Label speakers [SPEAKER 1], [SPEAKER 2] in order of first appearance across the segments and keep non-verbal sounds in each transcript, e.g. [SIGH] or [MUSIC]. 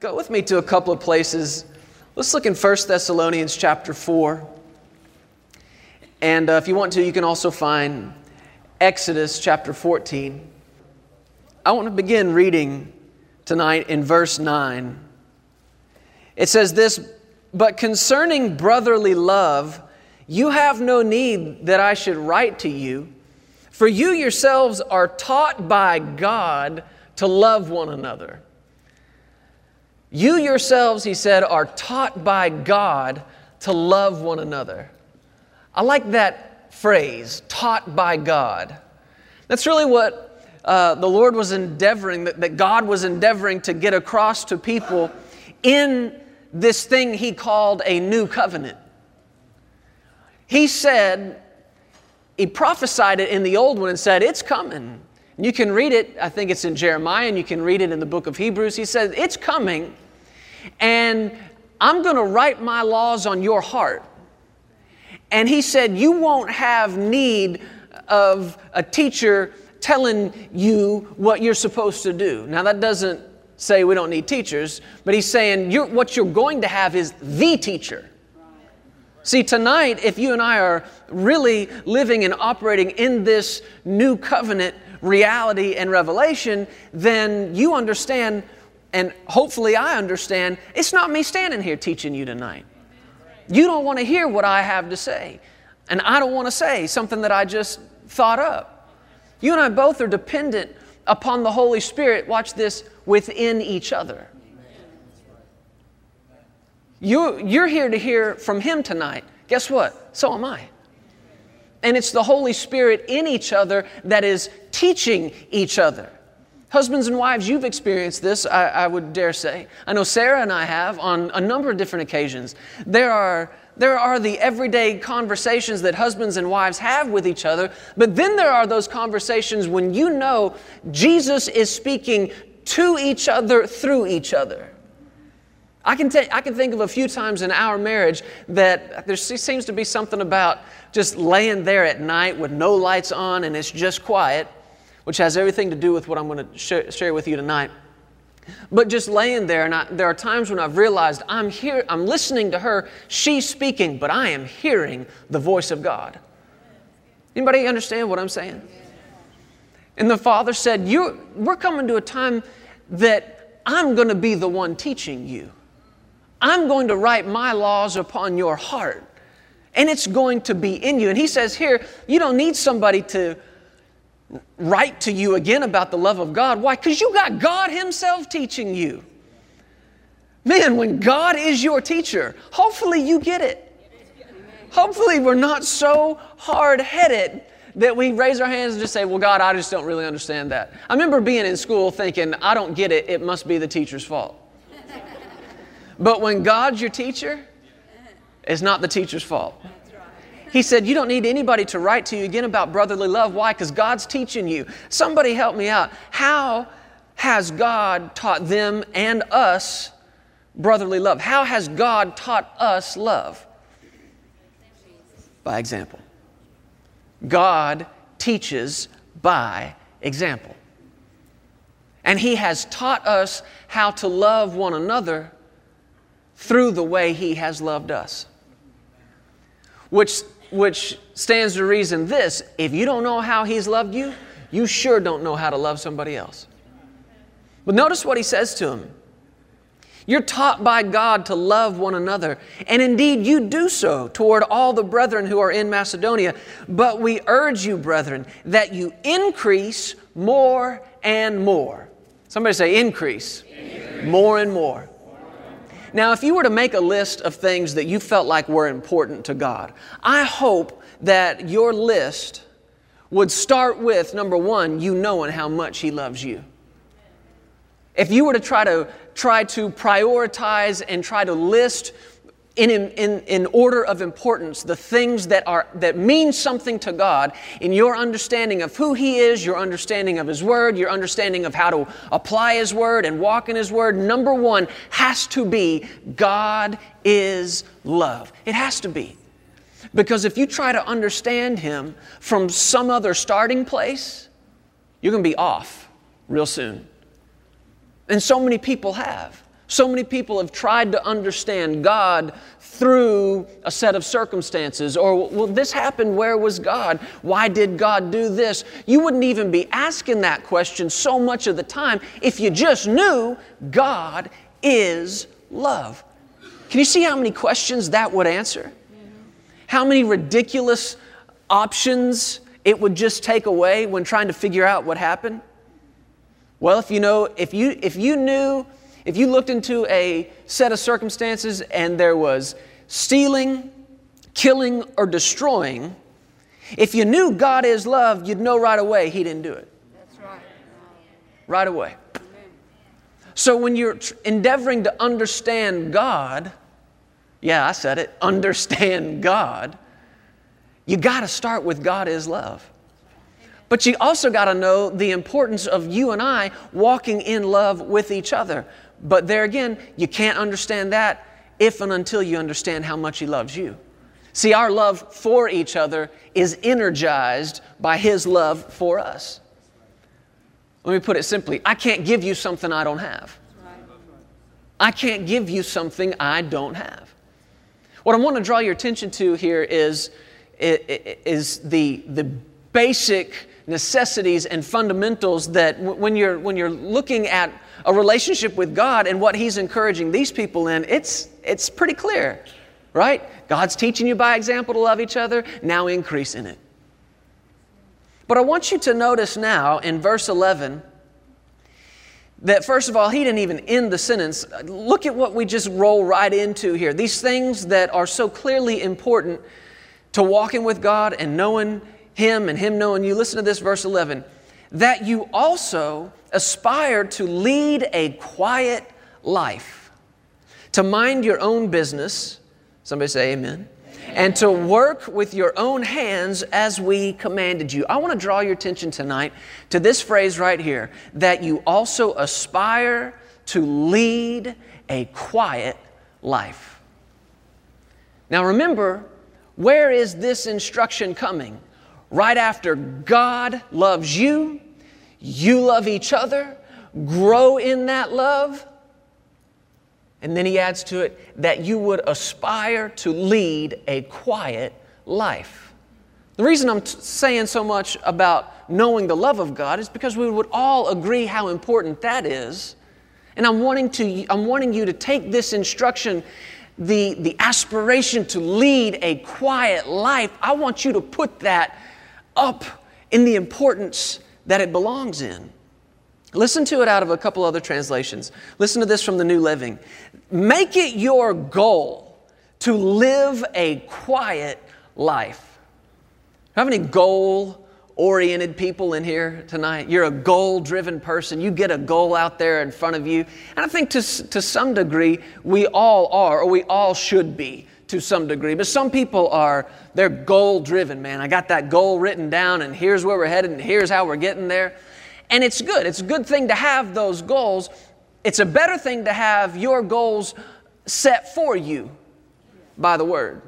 [SPEAKER 1] Go with me to a couple of places. Let's look in 1 Thessalonians chapter 4. And uh, if you want to, you can also find Exodus chapter 14. I want to begin reading tonight in verse 9. It says this But concerning brotherly love, you have no need that I should write to you, for you yourselves are taught by God to love one another. You yourselves, he said, are taught by God to love one another. I like that phrase, taught by God. That's really what uh, the Lord was endeavoring, that, that God was endeavoring to get across to people in this thing he called a new covenant. He said, he prophesied it in the old one and said, It's coming. You can read it, I think it's in Jeremiah, and you can read it in the book of Hebrews. He said, It's coming, and I'm going to write my laws on your heart. And he said, You won't have need of a teacher telling you what you're supposed to do. Now, that doesn't say we don't need teachers, but he's saying you're, what you're going to have is the teacher. See, tonight, if you and I are really living and operating in this new covenant reality and revelation, then you understand, and hopefully I understand, it's not me standing here teaching you tonight. You don't want to hear what I have to say. And I don't want to say something that I just thought up. You and I both are dependent upon the Holy Spirit, watch this, within each other. You, you're here to hear from Him tonight. Guess what? So am I. And it's the Holy Spirit in each other that is teaching each other. Husbands and wives, you've experienced this, I, I, would dare say. I know Sarah and I have on a number of different occasions. There are, there are the everyday conversations that husbands and wives have with each other, but then there are those conversations when you know Jesus is speaking to each other through each other. I can, t- I can think of a few times in our marriage that there seems to be something about just laying there at night with no lights on and it's just quiet, which has everything to do with what I'm going to sh- share with you tonight. But just laying there, and I, there are times when I've realized I'm here, I'm listening to her, she's speaking, but I am hearing the voice of God. Anybody understand what I'm saying? And the father said, you, We're coming to a time that I'm going to be the one teaching you. I'm going to write my laws upon your heart, and it's going to be in you. And he says here, you don't need somebody to write to you again about the love of God. Why? Because you got God Himself teaching you. Man, when God is your teacher, hopefully you get it. Hopefully, we're not so hard headed that we raise our hands and just say, Well, God, I just don't really understand that. I remember being in school thinking, I don't get it, it must be the teacher's fault. But when God's your teacher, it's not the teacher's fault. He said, You don't need anybody to write to you again about brotherly love. Why? Because God's teaching you. Somebody help me out. How has God taught them and us brotherly love? How has God taught us love? By example. God teaches by example. And He has taught us how to love one another through the way He has loved us. Which, which stands to reason this if you don't know how He's loved you, you sure don't know how to love somebody else. But notice what He says to him. You're taught by God to love one another, and indeed you do so toward all the brethren who are in Macedonia. But we urge you, brethren, that you increase more and more. Somebody say, increase, increase. more and more. Now, if you were to make a list of things that you felt like were important to God, I hope that your list would start with number one, you knowing how much He loves you. If you were to try to try to prioritize and try to list in, in, in order of importance the things that, are, that mean something to God in your understanding of who He is, your understanding of His Word, your understanding of how to apply His Word and walk in His Word, number one has to be God is love. It has to be. Because if you try to understand Him from some other starting place, you're going to be off real soon. And so many people have. So many people have tried to understand God through a set of circumstances. Or, well, this happened, where was God? Why did God do this? You wouldn't even be asking that question so much of the time if you just knew God is love. Can you see how many questions that would answer? How many ridiculous options it would just take away when trying to figure out what happened? Well, if you know, if you if you knew if you looked into a set of circumstances and there was stealing, killing, or destroying, if you knew God is love, you'd know right away He didn't do it. That's right. Right away. So when you're endeavoring to understand God, yeah, I said it, understand God, you got to start with God is love. But you also got to know the importance of you and I walking in love with each other. But there again, you can't understand that if and until you understand how much He loves you. See, our love for each other is energized by His love for us. Let me put it simply I can't give you something I don't have. I can't give you something I don't have. What I want to draw your attention to here is, is the, the basic necessities and fundamentals that when you're, when you're looking at a relationship with God and what He's encouraging these people in, it's, it's pretty clear, right? God's teaching you by example to love each other, now increase in it. But I want you to notice now in verse 11 that, first of all, he didn't even end the sentence. Look at what we just roll right into here. These things that are so clearly important to walking with God and knowing Him and Him knowing you. Listen to this, verse 11 that you also aspire to lead a quiet life, to mind your own business. Somebody say amen. And to work with your own hands as we commanded you. I want to draw your attention tonight to this phrase right here that you also aspire to lead a quiet life. Now remember, where is this instruction coming? Right after God loves you you love each other, grow in that love. And then he adds to it that you would aspire to lead a quiet life. The reason I'm t- saying so much about knowing the love of God is because we would all agree how important that is. And I'm wanting, to, I'm wanting you to take this instruction, the, the aspiration to lead a quiet life, I want you to put that up in the importance that it belongs in. Listen to it out of a couple other translations. Listen to this from the New Living. Make it your goal to live a quiet life. Have any goal oriented people in here tonight? You're a goal driven person. You get a goal out there in front of you. And I think to, to some degree, we all are, or we all should be to some degree. But some people are, they're goal driven, man. I got that goal written down, and here's where we're headed, and here's how we're getting there. And it's good. It's a good thing to have those goals. It's a better thing to have your goals set for you by the Word,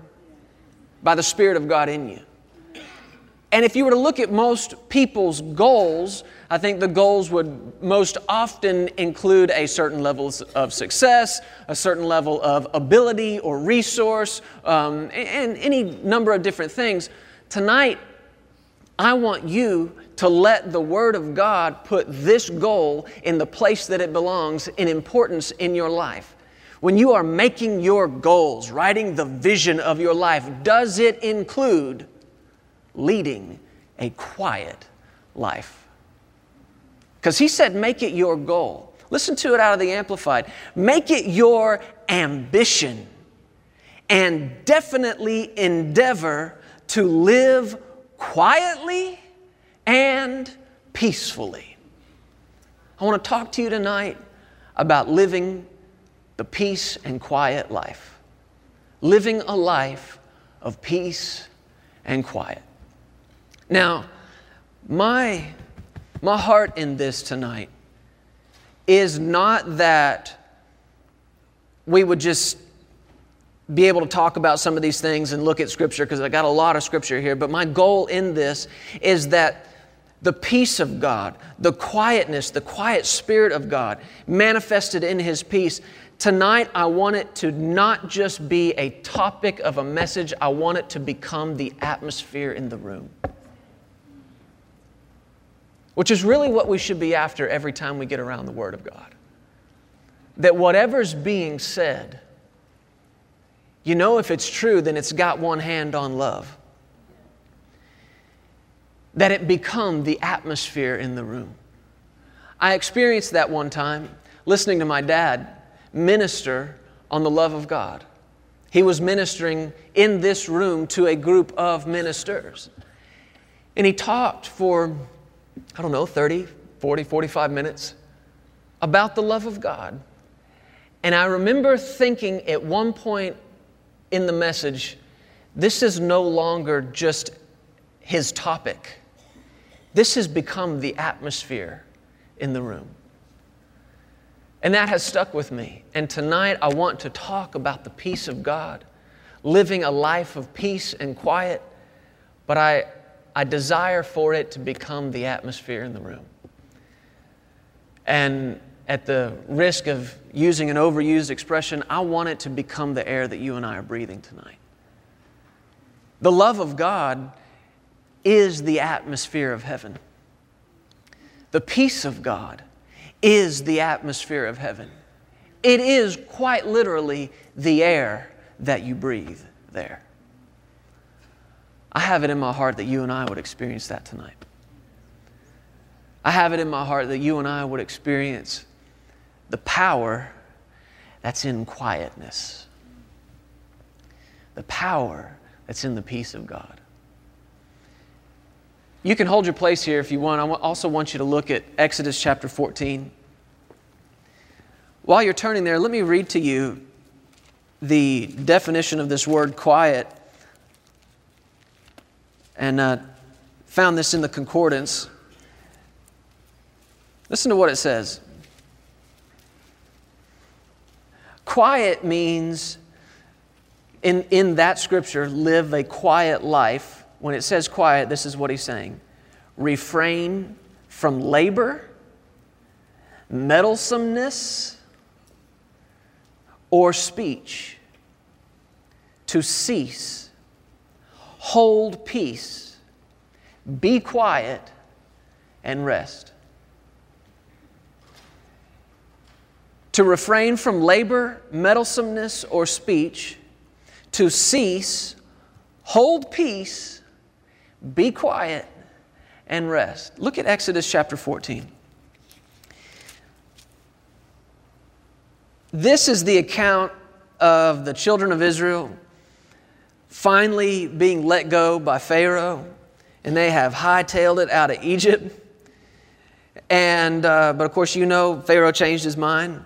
[SPEAKER 1] by the Spirit of God in you. And if you were to look at most people's goals, I think the goals would most often include a certain level of success, a certain level of ability or resource, um, and any number of different things. Tonight, I want you to let the Word of God put this goal in the place that it belongs in importance in your life. When you are making your goals, writing the vision of your life, does it include leading a quiet life. Because he said, make it your goal. Listen to it out of the Amplified. Make it your ambition and definitely endeavor to live quietly and peacefully. I want to talk to you tonight about living the peace and quiet life. Living a life of peace and quiet. Now, my, my heart in this tonight is not that we would just be able to talk about some of these things and look at Scripture, because I got a lot of Scripture here, but my goal in this is that the peace of God, the quietness, the quiet Spirit of God manifested in His peace Tonight, I want it to not just be a topic of a message, I want it to become the atmosphere in the room. Which is really what we should be after every time we get around the Word of God. That whatever's being said, you know, if it's true, then it's got one hand on love. That it become the atmosphere in the room. I experienced that one time listening to my dad minister on the love of God. He was ministering in this room to a group of ministers. And he talked for, I don't know, 30, 40, 45 minutes about the love of God. And I remember thinking at one point in the message, this is no longer just his topic. This has become the atmosphere in the room. And that has stuck with me. And tonight I want to talk about the peace of God, living a life of peace and quiet, but I, I desire for it to become the atmosphere in the room. And at the risk of using an overused expression, I want it to become the air that you and I are breathing tonight. The love of God is the atmosphere of heaven. The peace of God is the atmosphere of heaven. It is quite literally the air that you breathe there. I have it in my heart that you and I would experience that tonight. I have it in my heart that you and I would experience the power that's in quietness, the power that's in the peace of God. You can hold your place here if you want. I also want you to look at Exodus chapter 14. While you're turning there, let me read to you the definition of this word quiet. And uh, found this in the concordance. Listen to what it says. Quiet means, in, in that scripture, live a quiet life when it says quiet, this is what he's saying refrain from labor, meddlesomeness, or speech, to cease, hold peace, be quiet, and rest. To refrain from labor, meddlesomeness, or speech, to cease, hold peace, be quiet and rest. Look at Exodus chapter 14. This is the account of the children of Israel finally being let go by Pharaoh, and they have hightailed it out of Egypt. And, uh, but of course, you know, Pharaoh changed his mind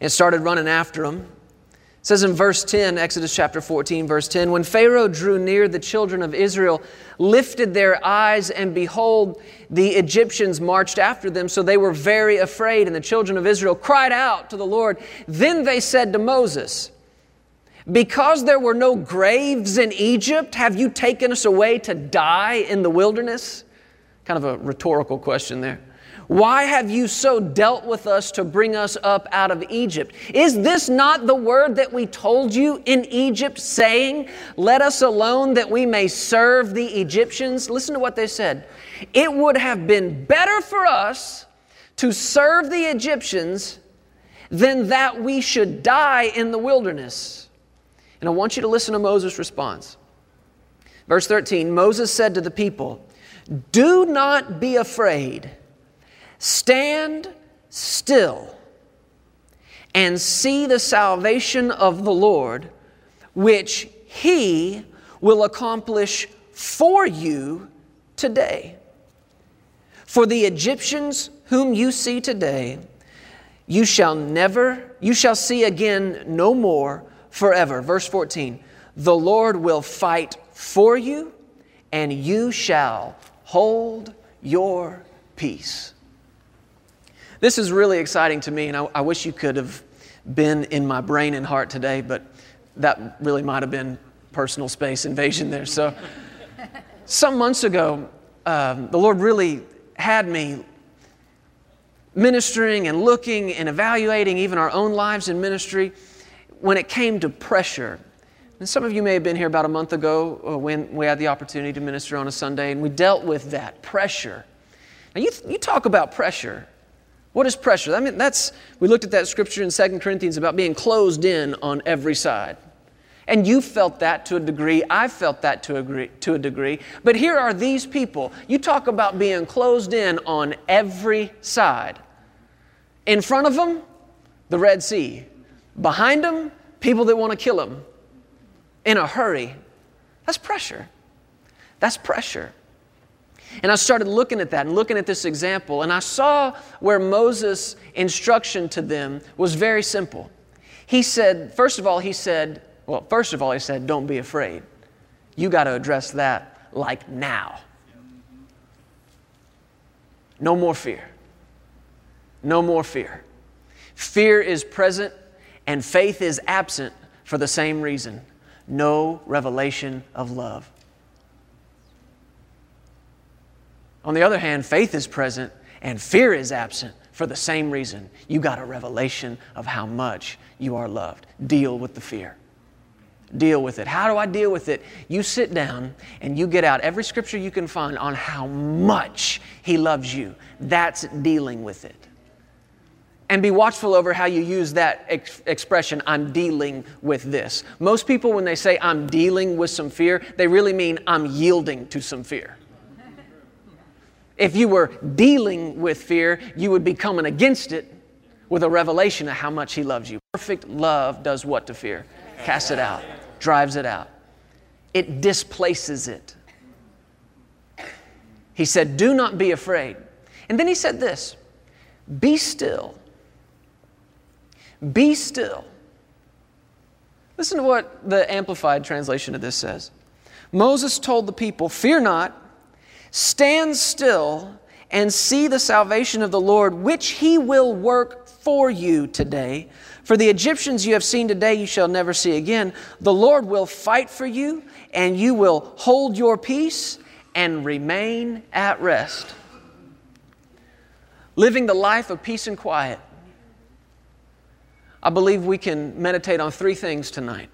[SPEAKER 1] and started running after them It says in verse 10, Exodus chapter 14, verse 10, when Pharaoh drew near, the children of Israel lifted their eyes, and behold, the Egyptians marched after them. So they were very afraid, and the children of Israel cried out to the Lord. Then they said to Moses, Because there were no graves in Egypt, have you taken us away to die in the wilderness? Kind of a rhetorical question there. Why have you so dealt with us to bring us up out of Egypt? Is this not the word that we told you in Egypt, saying, Let us alone that we may serve the Egyptians? Listen to what they said. It would have been better for us to serve the Egyptians than that we should die in the wilderness. And I want you to listen to Moses' response. Verse 13 Moses said to the people, Do not be afraid. Stand still and see the salvation of the Lord, which He will accomplish for you today. For the Egyptians whom you see today, you shall never, you shall see again no more forever. Verse 14 The Lord will fight for you, and you shall hold your peace. This is really exciting to me, and I, I wish you could have been in my brain and heart today, but that really might have been personal space invasion there. So, some months ago, um, the Lord really had me ministering and looking and evaluating even our own lives in ministry when it came to pressure. And some of you may have been here about a month ago uh, when we had the opportunity to minister on a Sunday, and we dealt with that pressure. Now, you, you talk about pressure. What is pressure? I mean, that's, we looked at that scripture in 2 Corinthians about being closed in on every side. And you felt that to a degree. I felt that to a, to a degree. But here are these people. You talk about being closed in on every side. In front of them, the Red Sea. Behind them, people that want to kill them in a hurry. That's pressure. That's pressure. And I started looking at that and looking at this example, and I saw where Moses' instruction to them was very simple. He said, first of all, he said, well, first of all, he said, don't be afraid. You got to address that like now. No more fear. No more fear. Fear is present and faith is absent for the same reason no revelation of love. On the other hand, faith is present and fear is absent for the same reason. You got a revelation of how much you are loved. Deal with the fear deal with it. How do I deal with it? You sit down and you get out every scripture you can find on how much He loves you. That's dealing with it. And be watchful over how you use that ex- expression, I'm dealing with this. Most people, when they say I'm dealing with some fear, they really mean I'm yielding to some fear. If you were dealing with fear, you would be coming against it with a revelation of how much He loves you. Perfect love does what to fear? Cast it out drives it out, it displaces it. He said, Do not be afraid. And then he said this Be still. Be still. Listen to what the Amplified translation of this says. Moses told the people, Fear not, stand still and see the salvation of the Lord, which he will work for you today. For the Egyptians you have seen today, you shall never see again. The Lord will fight for you, and you will hold your peace and remain at rest. Living the life of peace and quiet. I believe we can meditate on three things tonight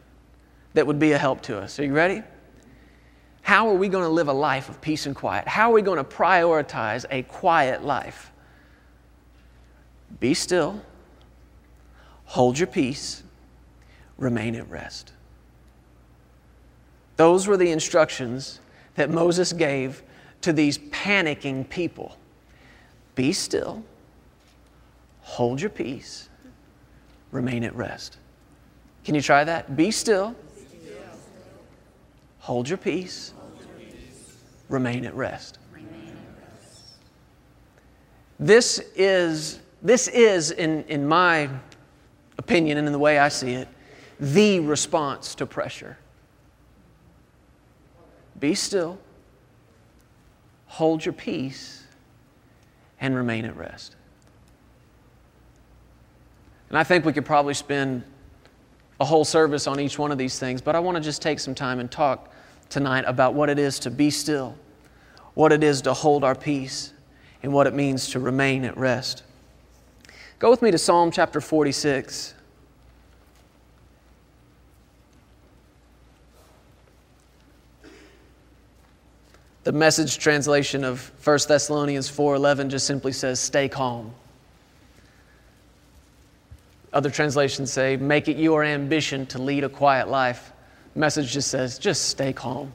[SPEAKER 1] that would be a help to us. Are you ready? How are we going to live a life of peace and quiet? How are we going to prioritize a quiet life? Be still hold your peace, remain at rest. Those were the instructions that Moses gave to these panicking people. Be still, hold your peace, remain at rest. Can you try that? Be still, hold your peace, remain at rest. This is, this is in, in my opinion and in the way I see it, the response to pressure. Be still, hold your peace, and remain at rest. And I think we could probably spend a whole service on each one of these things, but I want to just take some time and talk tonight about what it is to be still, what it is to hold our peace, and what it means to remain at rest. Go with me to Psalm chapter 46. The message translation of 1 Thessalonians 4:11 just simply says stay calm. Other translations say make it your ambition to lead a quiet life. message just says just stay calm.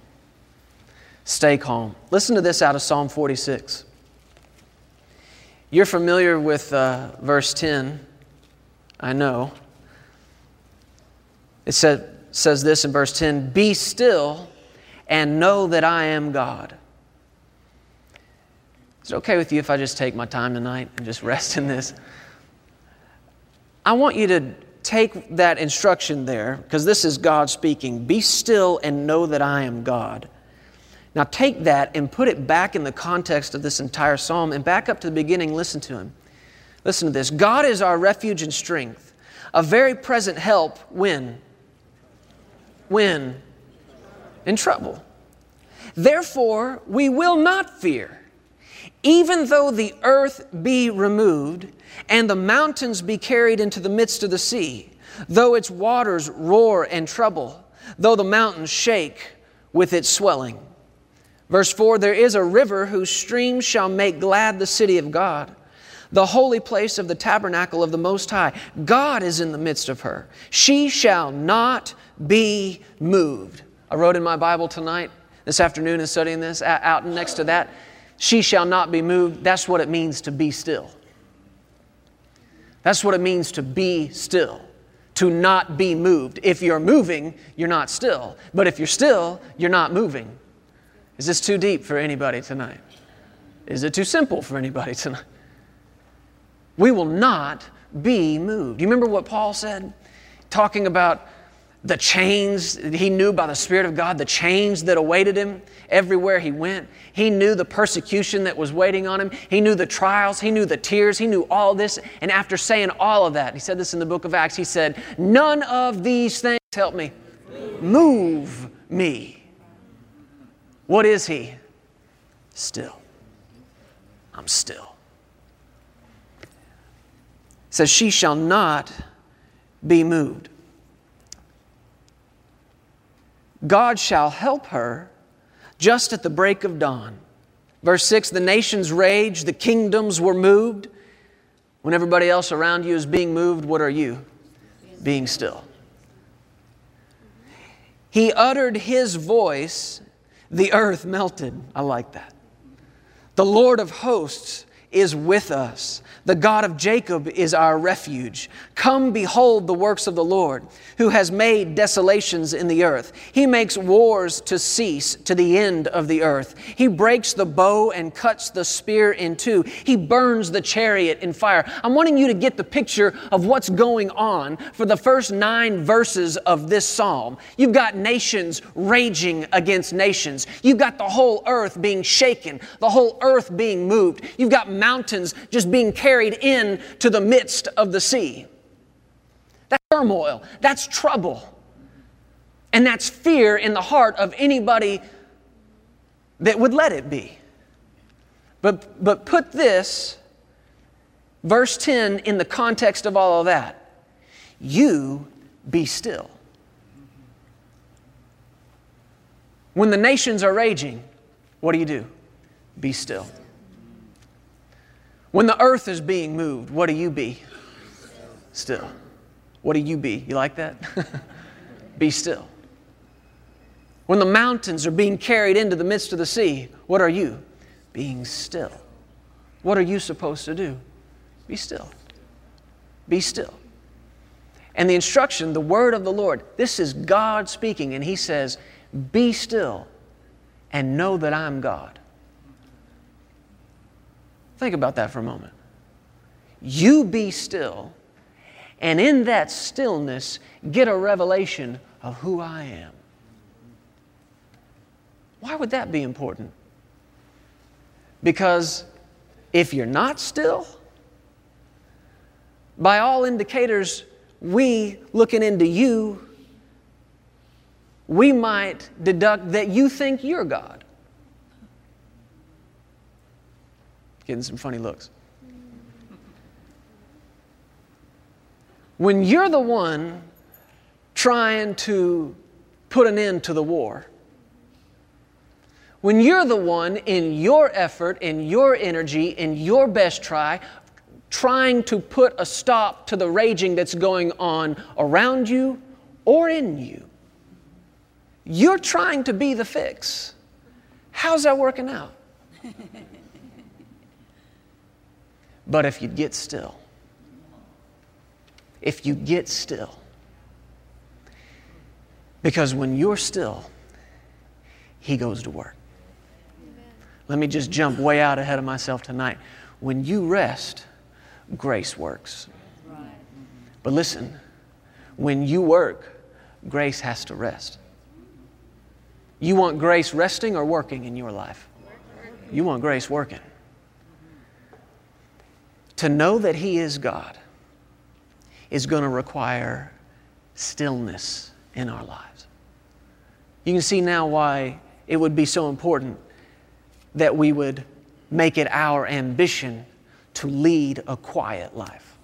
[SPEAKER 1] Stay calm. Listen to this out of Psalm 46. You're familiar with uh, verse 10, I know. It said, says this in verse 10 Be still and know that I am God. Is it okay with you if I just take my time tonight and just [LAUGHS] rest in this? I want you to take that instruction there, because this is God speaking Be still and know that I am God. Now take that and put it back in the context of this entire psalm and back up to the beginning. Listen to him. Listen to this God is our refuge and strength, a very present help when? When? In trouble. Therefore, we will not fear. Even though the earth be removed, and the mountains be carried into the midst of the sea, though its waters roar and trouble, though the mountains shake with its swelling. Verse 4 There is a river whose streams shall make glad the city of God, the holy place of the tabernacle of the Most High. God is in the midst of her. She shall not be moved. I wrote in my Bible tonight, this afternoon, and studying this, out next to that, she shall not be moved. That's what it means to be still. That's what it means to be still, to not be moved. If you're moving, you're not still. But if you're still, you're not moving. Is this too deep for anybody tonight? Is it too simple for anybody tonight? We will not be moved. You remember what Paul said? Talking about the chains he knew by the Spirit of God, the chains that awaited him everywhere he went. He knew the persecution that was waiting on him. He knew the trials. He knew the tears. He knew all this. And after saying all of that, he said this in the book of Acts, he said, None of these things help me. Move me. What is he? Still. I'm still. It says, She shall not be moved. God shall help her just at the break of dawn. Verse 6 The nations raged, the kingdoms were moved. When everybody else around you is being moved, what are you? Being still. He uttered his voice, the earth melted. I like that. The Lord of hosts is with us. The God of Jacob is our refuge. Come behold the works of the Lord, who has made desolations in the earth. He makes wars to cease to the end of the earth. He breaks the bow and cuts the spear in two. He burns the chariot in fire. I'm wanting you to get the picture of what's going on for the first nine verses of this psalm. You've got nations raging against nations. You've got the whole earth being shaken, the whole earth being moved. You've got mountains just being carried in to the midst of the sea. That's turmoil, that's trouble. And that's fear in the heart of anybody that would let it be. But, but put this, verse 10, in the context of all of that. You be still. When the nations are raging, what do you do? Be still. When the earth is being moved, what do you be? Still. What do you be? You like that? [LAUGHS] be still. When the mountains are being carried into the midst of the sea, what are you? Being still. What are you supposed to do? Be still. Be still. And the instruction, the word of the Lord, this is God speaking, and He says, Be still and know that I'm God. Think about that for a moment. You be still, and in that stillness, get a revelation of who I am. Why would that be important? Because if you're not still, by all indicators, we looking into you, we might deduct that you think you're God. Getting some funny looks. When you're the one trying to put an end to the war, when you're the one in your effort, in your energy, in your best try, trying to put a stop to the raging that's going on around you or in you, you're trying to be the fix. How's that working out? [LAUGHS] But if you get still, if you get still, because when you're still, He goes to work. Let me just jump way out ahead of myself tonight. When you rest, grace works. But listen, when you work, grace has to rest. You want grace resting or working in your life? You want grace working to know that He is God is going to require stillness in our lives. You can see now why it would be so important that we would make it our ambition to lead a quiet life.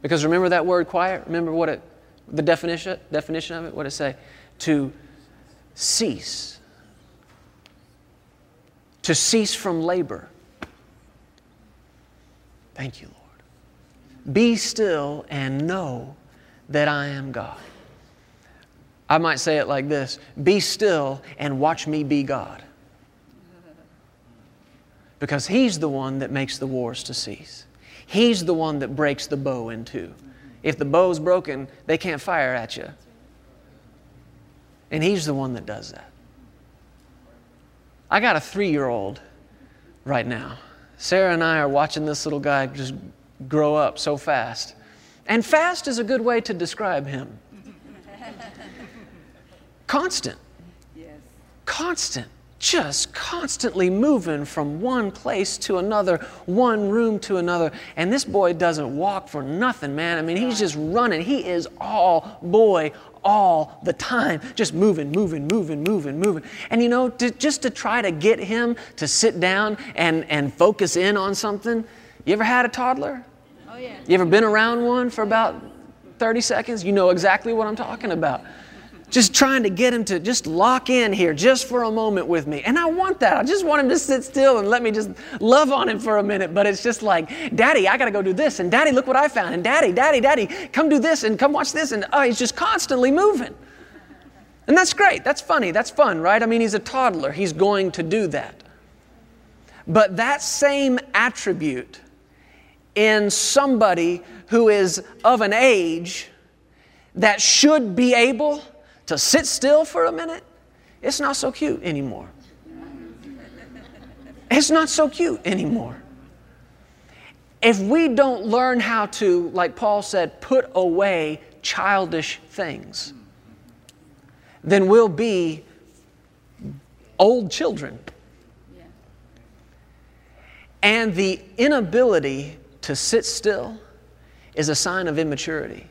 [SPEAKER 1] Because remember that word quiet? Remember what it, the definition, definition of it? What it say? To cease. To cease from labor. Thank you, Lord. Be still and know that I am God. I might say it like this Be still and watch me be God. Because He's the one that makes the wars to cease. He's the one that breaks the bow in two. If the bow's broken, they can't fire at you. And He's the one that does that. I got a three year old right now. Sarah and I are watching this little guy just grow up so fast. And fast is a good way to describe him. Constant. Yes. Constant. Just constantly moving from one place to another, one room to another. And this boy doesn't walk for nothing, man. I mean, he's just running. He is all boy all the time, just moving, moving, moving, moving, moving. And you know, to, just to try to get him to sit down and, and focus in on something. You ever had a toddler? Oh, yeah. You ever been around one for about 30 seconds? You know exactly what I'm talking about just trying to get him to just lock in here just for a moment with me. And I want that. I just want him to sit still and let me just love on him for a minute. But it's just like, Daddy, I got to go do this. And Daddy, look what I found. And Daddy, Daddy, Daddy, come do this and come watch this. And oh, he's just constantly moving. And that's great. That's funny. That's fun, right? I mean, he's a toddler. He's going to do that. But that same attribute in somebody who is of an age that should be able to sit still for a minute, it's not so cute anymore. It's not so cute anymore. If we don't learn how to, like Paul said, put away childish things, then we'll be old children. And the inability to sit still is a sign of immaturity.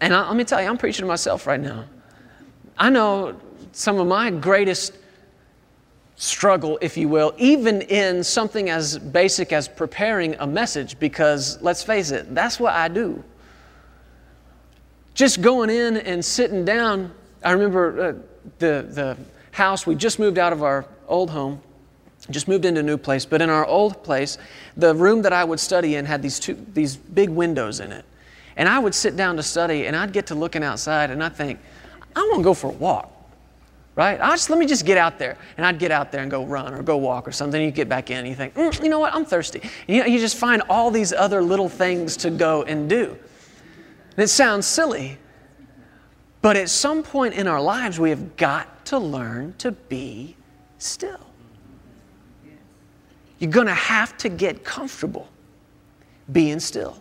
[SPEAKER 1] And I, let me tell you, I'm preaching to myself right now. I know some of my greatest struggle, if you will, even in something as basic as preparing a message, because let's face it, that's what I do. Just going in and sitting down, I remember uh, the, the house, we just moved out of our old home, just moved into a new place, but in our old place, the room that I would study in had these, two, these big windows in it. And I would sit down to study and I'd get to looking outside and I'd think, I want to go for a walk. Right? I just let me just get out there. And I'd get out there and go run or go walk or something. You get back in and you think, mm, you know what, I'm thirsty. And you, know, you just find all these other little things to go and do. And it sounds silly, but at some point in our lives, we have got to learn to be still. You're going to have to get comfortable being still.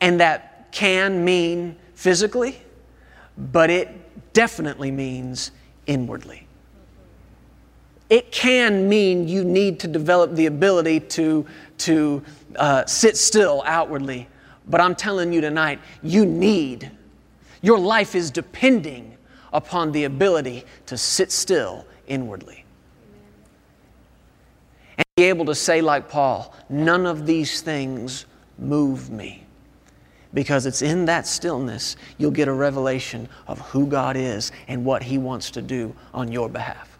[SPEAKER 1] And that can mean physically, but it definitely means inwardly. It can mean you need to develop the ability to, to uh, sit still outwardly, but I'm telling you tonight, you need, your life is depending upon the ability to sit still inwardly. And be able to say, like Paul, none of these things move me because it's in that stillness you'll get a revelation of who God is and what He wants to do on your behalf.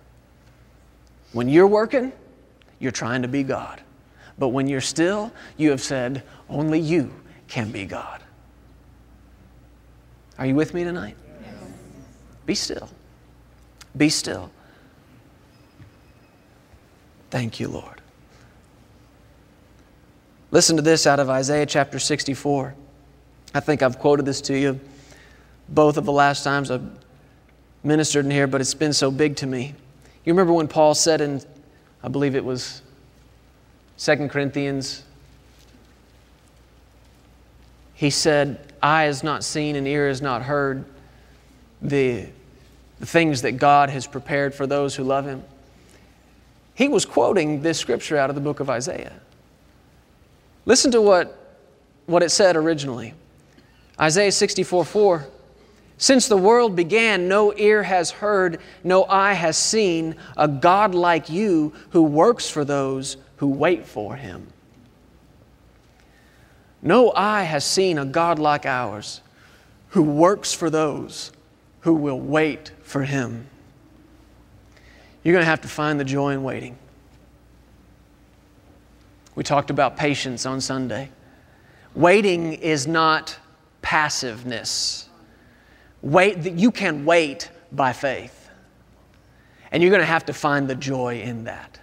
[SPEAKER 1] When you're working, you're trying to be God. But when you're still, you have said, only you can be God. Are you with me tonight? Yes. Be still. Be still. Thank you, Lord. Listen to this out of Isaiah chapter 64. I think I've quoted this to you both of the last times I've ministered in here, but it's been so big to me. You remember when Paul said in, I believe it was 2 Corinthians, he said, Eye has not seen and ear has not heard the, the things that God has prepared for those who love him. He was quoting this scripture out of the book of Isaiah. Listen to what, what it said originally. Isaiah 64 4 Since the world began, no ear has heard, no eye has seen a God like you who works for those who wait for him. No eye has seen a God like ours who works for those who will wait for him. You're going to have to find the joy in waiting. We talked about patience on Sunday. Waiting is not passiveness. Wait, that you can wait by faith. And you're going to have to find the joy in that.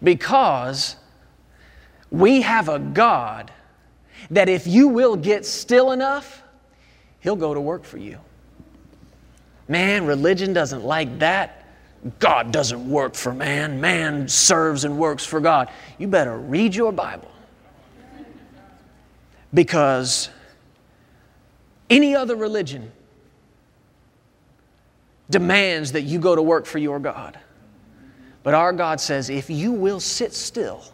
[SPEAKER 1] Because we have a God that if you will get still enough, He'll go to work for you. Man, religion doesn't like that. God doesn't work for man. Man serves and works for God. You better read your Bible. Because any other religion demands that you go to work for your God. But our God says, if you will sit still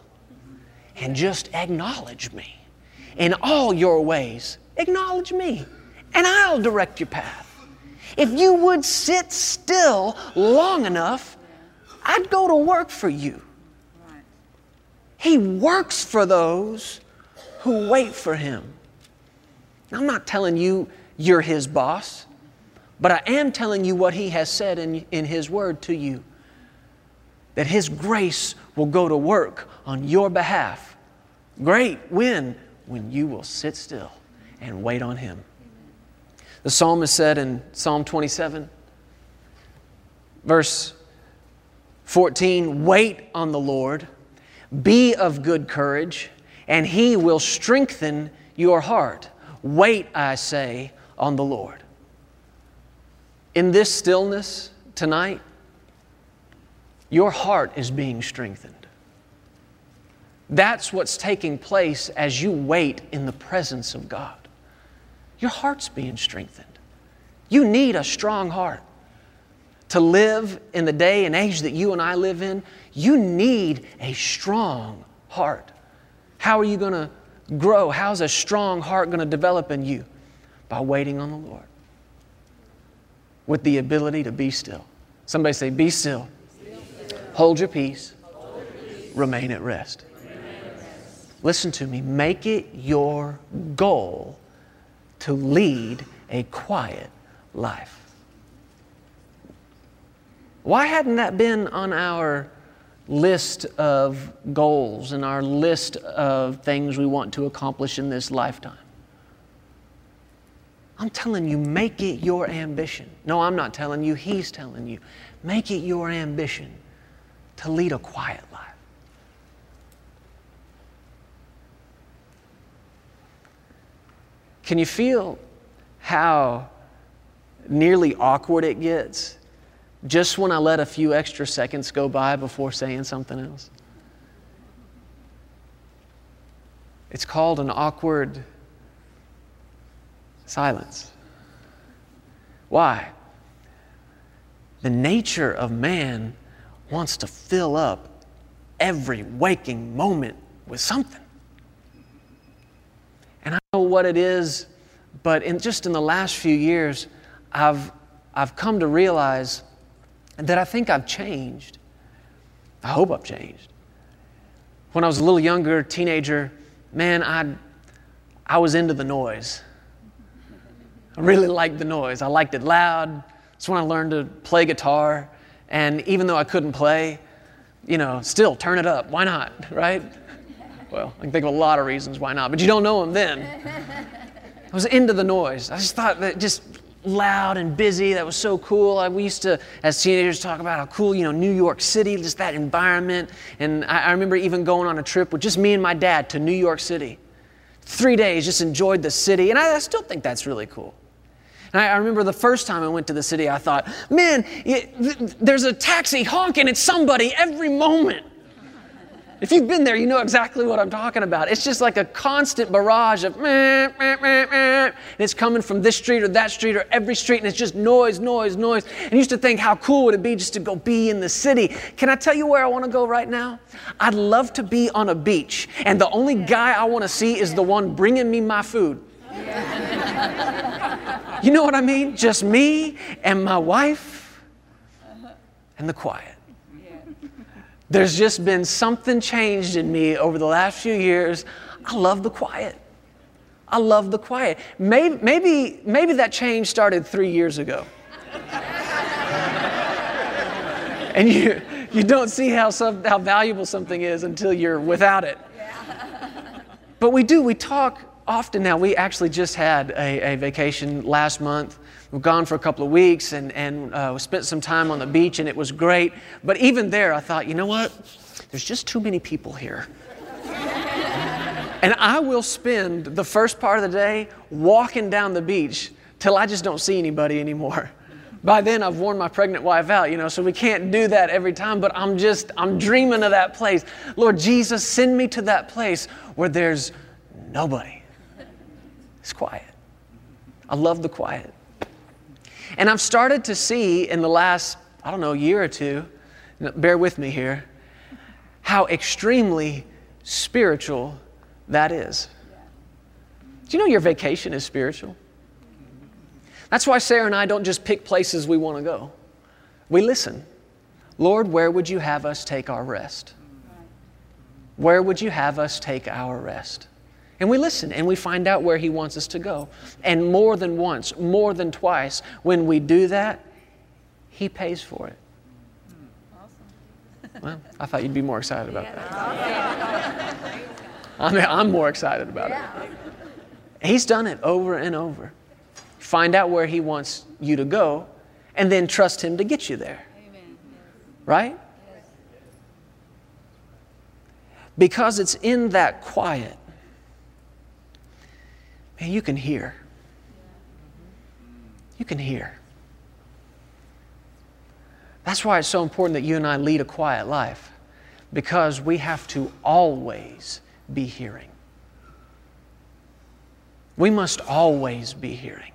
[SPEAKER 1] and just acknowledge me in all your ways, acknowledge me, and I'll direct your path. If you would sit still long enough, I'd go to work for you. He works for those who wait for Him. I'm not telling you you're His boss, but I am telling you what He has said in, in His Word to you that His grace will go to work on your behalf. Great. When? When you will sit still and wait on Him. The psalmist said in Psalm 27, verse 14 Wait on the Lord, be of good courage, and He will strengthen your heart. Wait, I say, on the Lord. In this stillness tonight, your heart is being strengthened. That's what's taking place as you wait in the presence of God. Your heart's being strengthened. You need a strong heart. To live in the day and age that you and I live in, you need a strong heart. How are you going to grow? How's a strong heart going to develop in you? By waiting on the Lord with the ability to be still. Somebody say, Be still Hold your peace. Remain at rest. Listen to me. Make it your goal to lead a quiet life. Why hadn't that been on our list of goals and our list of things we want to accomplish in this lifetime? I'm telling you, make it your ambition. No, I'm not telling you, He's telling you. Make it your ambition to lead a quiet life. Can you feel how nearly awkward it gets just when I let a few extra seconds go by before saying something else? It's called an awkward silence. Why? The nature of man wants to fill up every waking moment with something. And I don't know what it is, but in, just in the last few years, I've, I've come to realize that I think I've changed. I hope I've changed. When I was a little younger, teenager, man, I, I was into the noise. I really liked the noise. I liked it loud. That's when I learned to play guitar. And even though I couldn't play, you know, still turn it up. Why not, [LAUGHS] right? Well, I can think of a lot of reasons why not, but you don't know them then. I was into the noise. I just thought that just loud and busy, that was so cool. I, we used to, as teenagers, talk about how cool, you know, New York City, just that environment. And I, I remember even going on a trip with just me and my dad to New York City. Three days, just enjoyed the city. And I, I still think that's really cool. And I, remember the first time I went to the city, I thought, man, it, there's a taxi honking at somebody every moment. If you've been there, you know exactly what I'm talking about. It's just like a constant barrage of meh, meh, meh, meh. And it's coming from this street or that street or every street, and it's just noise, noise, noise. And used to think, how cool would it be just to go be in the city? Can I tell you where I want to go right now? I'd love to be on a beach, and the only guy I want to see is the one bringing me my food. You know what I mean? Just me and my wife and the quiet. There's just been something changed in me over the last few years. I love the quiet. I love the quiet. Maybe, maybe, maybe that change started three years ago. [LAUGHS] and you, you don't see how, some, how valuable something is until you're without it. [LAUGHS] But we do, we talk often now. We actually just had a, a vacation last month. We've gone for a couple of weeks and, and uh, spent some time on the beach and it was great. But even there, I thought, you know what? There's just too many people here. and I will spend the first part of the day walking down the beach till I just don't see anybody anymore. By then, I've worn my pregnant wife out, you know, so we can't do that every time, but I'm just, I'm dreaming of that place. Lord Jesus, send me to that place where there's nobody. It's quiet. I love the quiet. And I've started to see in the last, I don't know, year or two, bear with me here, how extremely spiritual that is. Do you know your vacation is spiritual? That's why Sarah and I don't just pick places we want to go. We listen. Lord, where would you have us take our rest? Where would you have us take our rest? And we listen and we find out where He wants us to go. And more than once, more than twice, when we do that, He pays for it. Hmm. Well, I thought you'd be more excited about that. [LAUGHS] I mean, I'm more excited about it. He's done it over and over. Find out where He wants you to go, and then trust Him to get you there. Right? Because it's in that quiet, man, you can hear. You can hear. That's why it's so important that you and I lead a quiet life, because we have to always be hearing. We must always be hearing.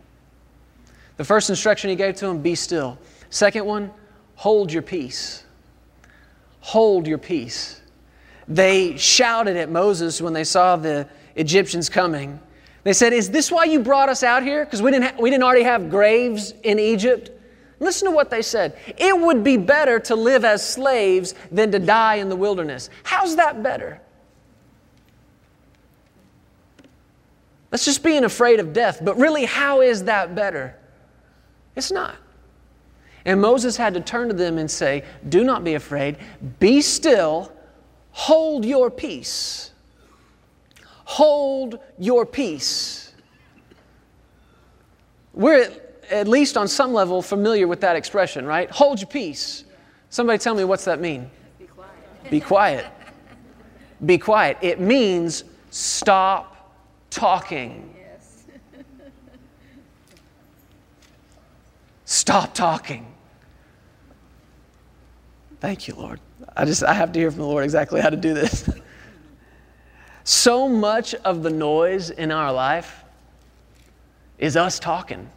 [SPEAKER 1] The first instruction he gave to him be still. Second one, hold your peace. Hold your peace. They shouted at Moses when they saw the Egyptians coming. They said, Is this why you brought us out here? Because we, didn't ha- we didn't already have graves in Egypt. Listen to what they said. It would be better to live as slaves than to die in the wilderness. How's that better? That's just being afraid of death. But really, how is that better? It's not. And Moses had to turn to them and say, Do not be afraid, be still, hold your peace. Hold your peace. We're at least on some level familiar with that expression, right? Hold your peace. Somebody tell me what's that mean? Be quiet. Be quiet. Be quiet. It means stop talking. Yes. stop talking. Thank you, Lord. I just I have to hear from the Lord exactly how to do this. [LAUGHS] so much of the noise in our life is us talking.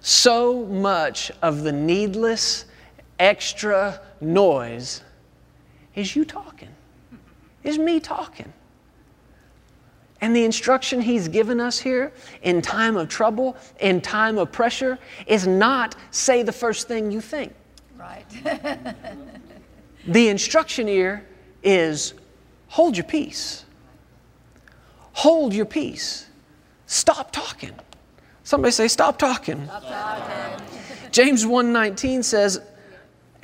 [SPEAKER 1] So much of the needless extra noise is you talking, is me talking. And the instruction he's given us here in time of trouble, in time of pressure, is not say the first thing you think.
[SPEAKER 2] Right. [LAUGHS]
[SPEAKER 1] the instruction here is hold your peace. Hold your peace. Stop talking. Somebody say, stop talking. Stop talking. James 1.19 says,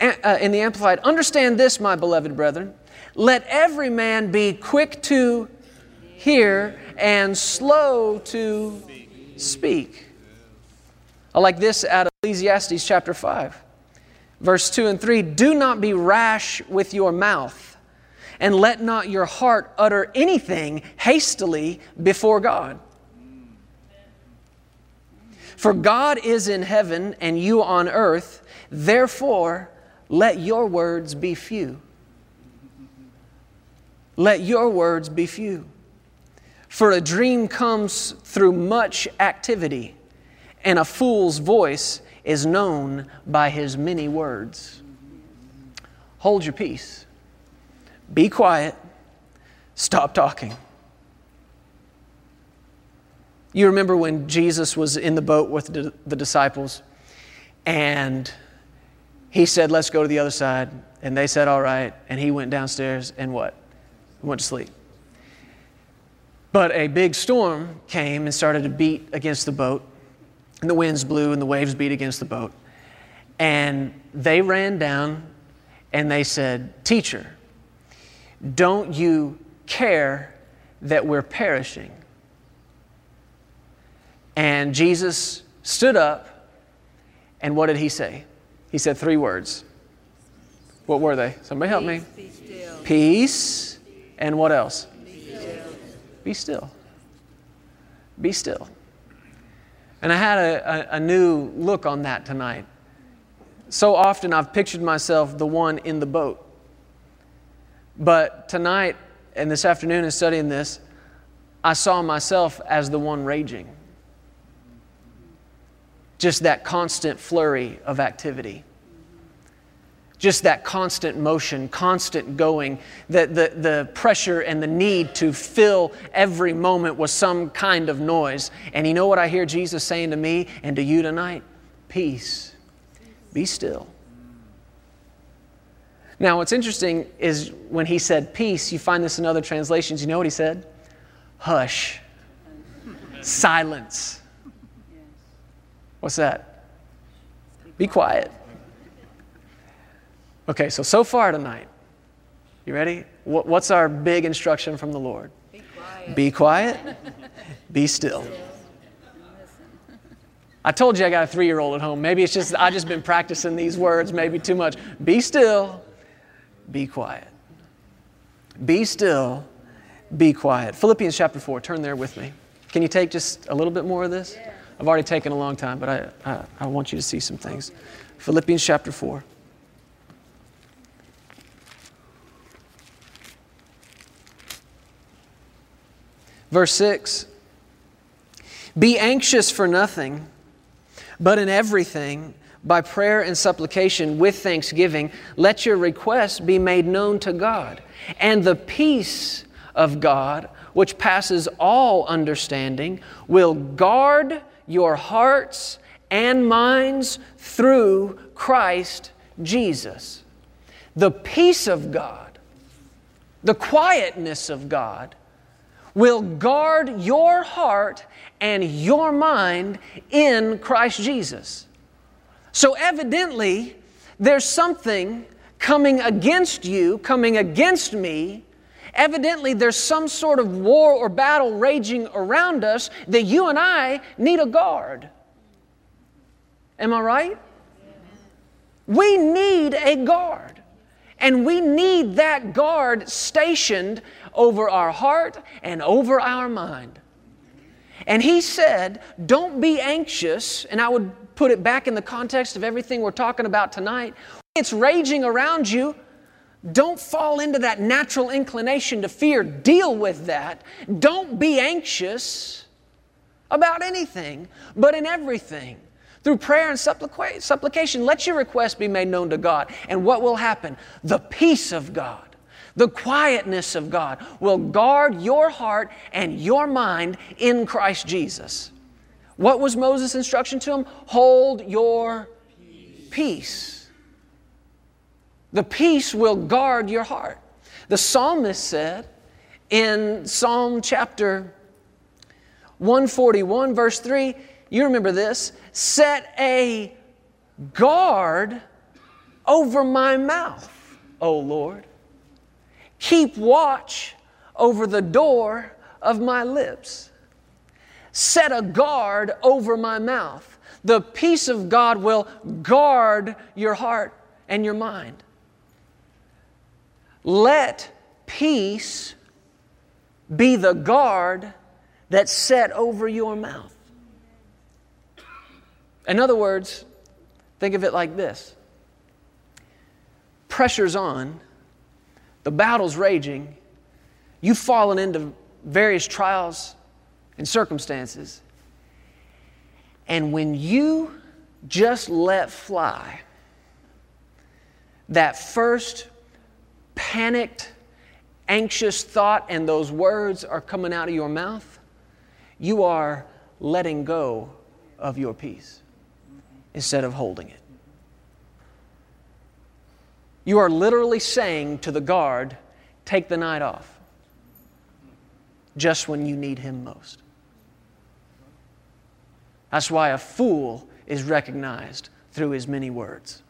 [SPEAKER 1] uh, in the Amplified, understand this, my beloved brethren. Let every man be quick to hear, and slow to speak. I like this out of Ecclesiastes chapter 5, verse 2 and 3. Do not be rash with your mouth, and let not your heart utter anything hastily before God. For God is in heaven and you on earth, therefore let your words be few. Let your words be few. For a dream comes through much activity, and a fool's voice is known by his many words. Hold your peace. Be quiet. Stop talking. You remember when Jesus was in the boat with the disciples and he said, Let's go to the other side. And they said, All right. And he went downstairs and what? Went to sleep. But a big storm came and started to beat against the boat. And the winds blew and the waves beat against the boat. And they ran down and they said, Teacher, don't you care that we're perishing? And Jesus stood up, and what did he say? He said three words. What were they? Somebody help me.
[SPEAKER 2] Peace,
[SPEAKER 1] and what else?
[SPEAKER 2] Be still.
[SPEAKER 1] Be still. Be still. And I had a, a, a, new look on that tonight. So often I've pictured myself the one in the boat. But tonight and this afternoon in studying this, I saw myself as the one raging. Just that constant flurry of activity. Just that constant motion, constant going, the, the, the pressure and the need to fill every moment with some kind of noise. And you know what I hear Jesus saying to me and to you tonight? Peace. Be still. Now, what's interesting is when he said peace, you find this in other translations. You know what he said? Hush. Silence. What's that? Be quiet. Okay, so so far tonight, you ready? What's our big instruction from the Lord?
[SPEAKER 2] Be quiet.
[SPEAKER 1] Be quiet. Be still. I told you I got a three year old at home. Maybe it's just I've just been practicing these words maybe too much. Be still be quiet. Be still, be quiet. Philippians chapter 4, turn there with me. Can you take just a little bit more of this? I've already taken a long time, but I, I, I want you to see some things. Philippians chapter 4. Verse 6 Be anxious for nothing, but in everything by prayer and supplication with thanksgiving, let your requests be made known to God. And the peace of God, which passes all understanding, will guard your hearts and minds through Christ Jesus. The peace of God, the quietness of God, will guard your heart and your mind in Christ Jesus. So, evidently, there's something coming against you, coming against me. Evidently, there's some sort of war or battle raging around us that you and I need a guard. Am I right? We need a guard. And we need that guard stationed over our heart and over our mind. And he said, Don't be anxious. And I would put it back in the context of everything we're talking about tonight, it's raging around you. Don't fall into that natural inclination to fear. Deal with that. Don't be anxious about anything, but in everything. Through prayer and supplication, let your request be made known to God. And what will happen? The peace of God, the quietness of God will guard your heart and your mind in Christ Jesus. What was Moses' instruction to him? Hold your peace. The peace will guard your heart. The psalmist said in Psalm chapter 141, verse 3, you remember this set a guard over my mouth, O Lord. Keep watch over the door of my lips set a guard over my mouth. The peace of God will guard your heart and your mind. Let peace be the guard that's set over your mouth. In other words, think of it like this pressure's on, the battle's raging, you've fallen into various trials and circumstances. And when you just let fly that first panicked, anxious thought and those words are coming out of your mouth, you are letting go of your peace instead of holding it. You are literally saying to the guard, take the night off, just when you need him most. That's why a fool is recognized through his many words.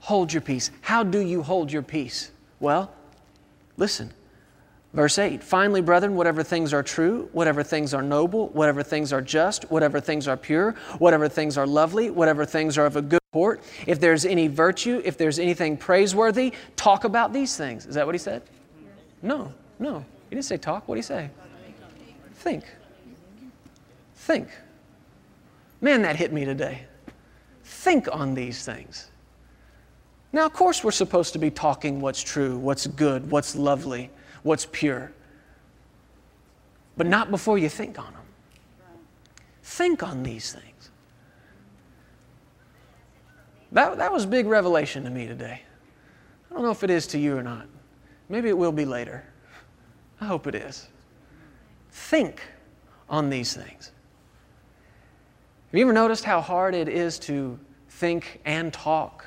[SPEAKER 1] Hold your peace. How do you hold your peace? Well, listen. Verse 8 Finally, brethren, whatever things are true, whatever things are noble, whatever things are just, whatever things are pure, whatever things are lovely, whatever things are of a good report, if there's any virtue, if there's anything praiseworthy, talk about these things. Is that what he said? No, no. He didn't say talk. What did he say? Think. Think. Man, that hit me today. Think on these things. Now, of course, we're supposed to be talking what's true, what's good, what's lovely what's pure. But not before you think on them. Think on these things. That, that was big revelation to me today. I don't know if it is to you or not. Maybe it will be later. I hope it is. Think on these things. Have you ever noticed how hard it is to think and talk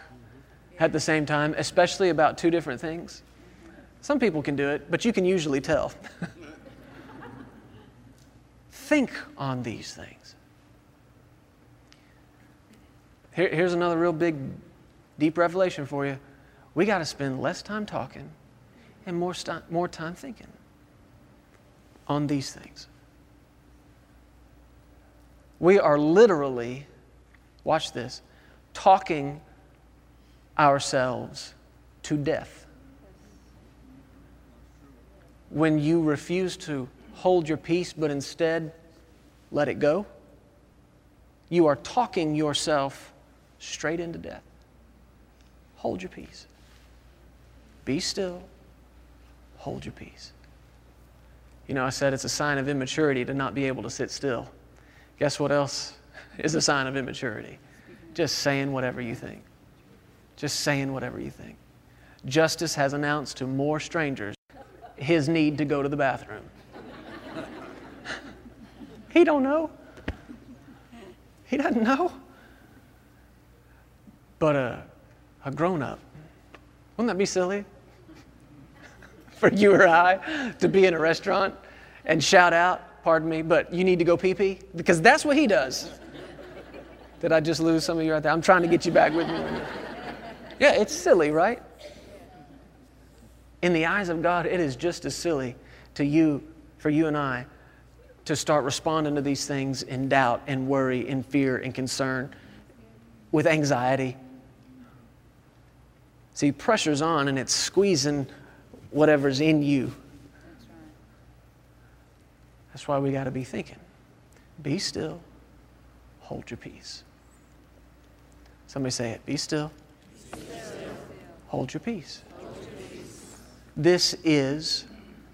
[SPEAKER 1] at the same time, especially about two different things? Some people can do it, but you can usually tell. [LAUGHS] Think on these things. Here, here's another real big, deep revelation for you. We got to spend less time talking and more, st- more time thinking on these things. We are literally, watch this, talking ourselves to death when you refuse to hold your peace but instead let it go, you are talking yourself straight into death. Hold your peace. Be still. Hold your peace. You know, I said it's a sign of immaturity to not be able to sit still. Guess what else [LAUGHS] is a sign of immaturity? Just saying whatever you think. Just saying whatever you think. Justice has announced to more strangers his need to go to the bathroom. [LAUGHS] he don't know. He doesn't know. But uh, a, a grown up, wouldn't that be silly? [LAUGHS] For you or I to be in a restaurant and shout out, pardon me, but you need to go pee pee? Because that's what he does. Did I just lose some of you right there? I'm trying to get you back with me. Yeah, it's silly, right? In the eyes of God, it is just as silly to you, for you and I, to start responding to these things in doubt and worry and fear and concern with anxiety. See, pressure's on and it's squeezing whatever's in you. That's why we got to be thinking. Be still, hold your peace. Somebody say it. Be still, be still. hold your peace. This is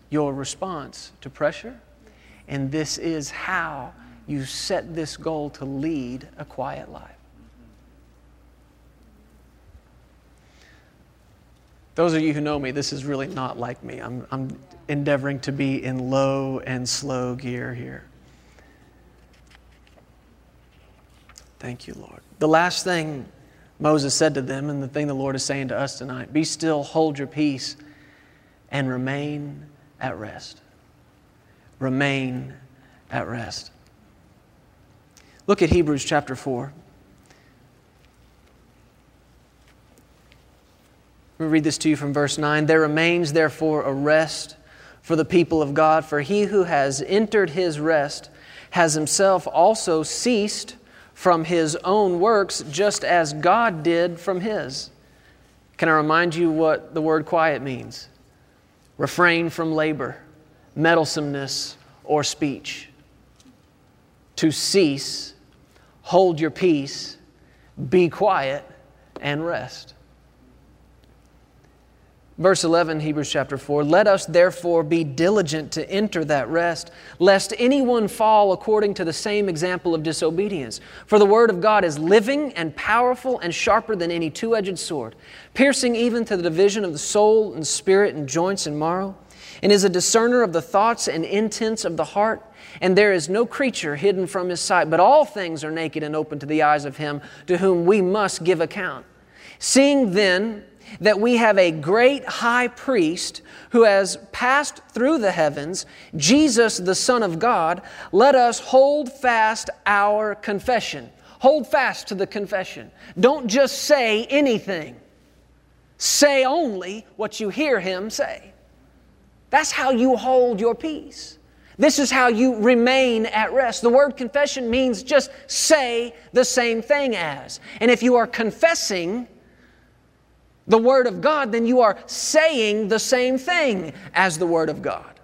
[SPEAKER 1] your response to pressure, and this is how you set this goal to lead a quiet life. Those of you who know me, this is really not like me. I'm, I'm endeavoring to be in low and slow gear here. Thank you, Lord. The last thing Moses said to them, and the thing the Lord is saying to us tonight be still, hold your peace and remain at rest. Remain at rest. Look at Hebrews chapter 4. Let me read this to you from verse 9. There remains, therefore, a rest for the people of God, for he who has entered his rest has himself also ceased from his own works, just as God did from his. Can I remind you what the word quiet means? refrain from labor, meddlesomeness, or speech. To cease, hold your peace, be quiet, and rest. Verse 11, Hebrews chapter 4 Let us therefore be diligent to enter that rest, lest anyone fall according to the same example of disobedience. For the word of God is living and powerful and sharper than any two edged sword, piercing even to the division of the soul and spirit and joints and marrow, and is a discerner of the thoughts and intents of the heart. and there is no creature hidden from his sight, but all things are naked and open to the eyes of him to whom we must give account. Seeing then that we have a great high priest who has passed through the heavens, Jesus, the Son of God, let us hold fast our confession. Hold fast to the confession. Don't just say anything, say only what you hear him say. That's how you hold your peace. This is how you remain at rest. The word confession means just say the same thing as. And if you are confessing the Word of God, then you are saying the same thing as the Word of God.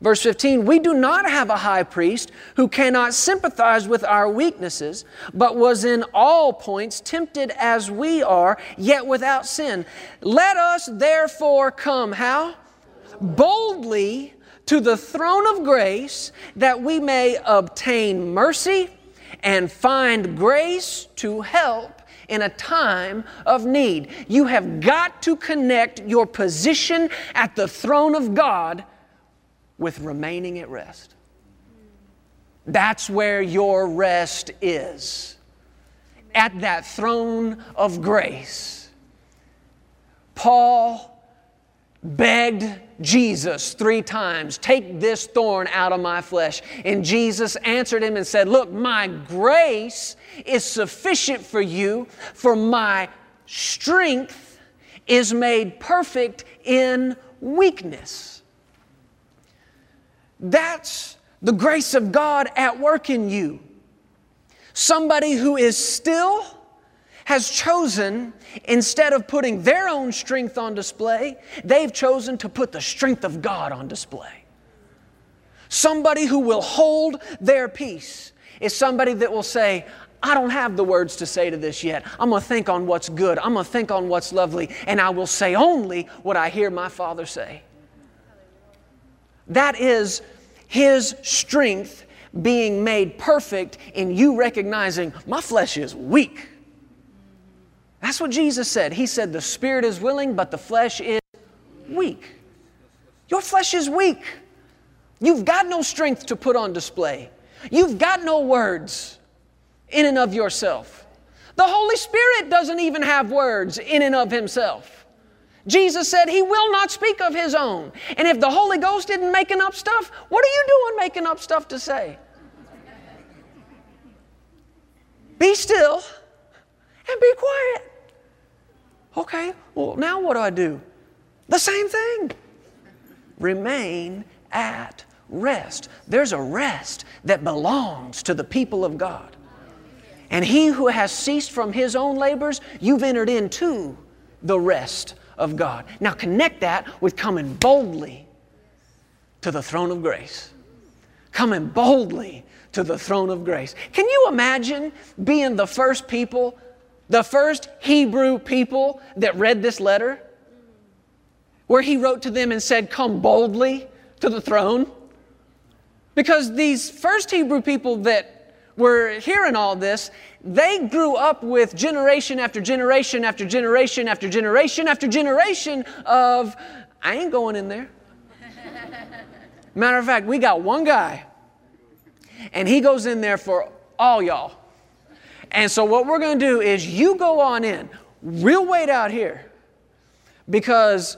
[SPEAKER 1] Verse 15, we do not have a high priest who cannot sympathize with our weaknesses, but was in all points tempted as we are, yet without sin. Let us therefore come, how? Boldly to the throne of grace that we may obtain mercy and find grace to help in a time of need. You have got to connect your position at the throne of God with remaining at rest. That's where your rest is. At that throne of grace. Paul begged Jesus three times, Take this thorn out of my flesh. And Jesus answered him and said, Look, my grace is sufficient for you, for my strength is made perfect in weakness. That's the grace of God at work in you. Somebody who is still has chosen, instead of putting their own strength on display, they've chosen to put the strength of God on display. Somebody who will hold their peace is somebody that will say, I don't have the words to say to this yet. I'm going to think on what's good. I'm going to think on what's lovely, and I will say only what I hear my Father say. That is His strength being made perfect in you recognizing my flesh is weak. That's what Jesus said. He said, The spirit is willing, but the flesh is weak. Your flesh is weak. You've got no strength to put on display. You've got no words in and of yourself. The Holy Spirit doesn't even have words in and of Himself. Jesus said He will not speak of His own. And if the Holy Ghost isn't making up stuff, what are you doing making up stuff to say? Be still and be quiet. Okay, well, now what do I do? The same thing. Remain at rest. There's a rest that belongs to the people of God. And he who has ceased from his own labors, you've entered into the rest of God. Now connect that with coming boldly to the throne of grace. Coming boldly to the throne of grace. Can you imagine being the first people the first Hebrew people that read this letter, where he wrote to them and said, Come boldly to the throne. Because these first Hebrew people that were hearing all this, they grew up with generation after generation after generation after generation after generation of, I ain't going in there. Matter of fact, we got one guy, and he goes in there for all y'all. And so, what we're going to do is you go on in. We'll wait out here because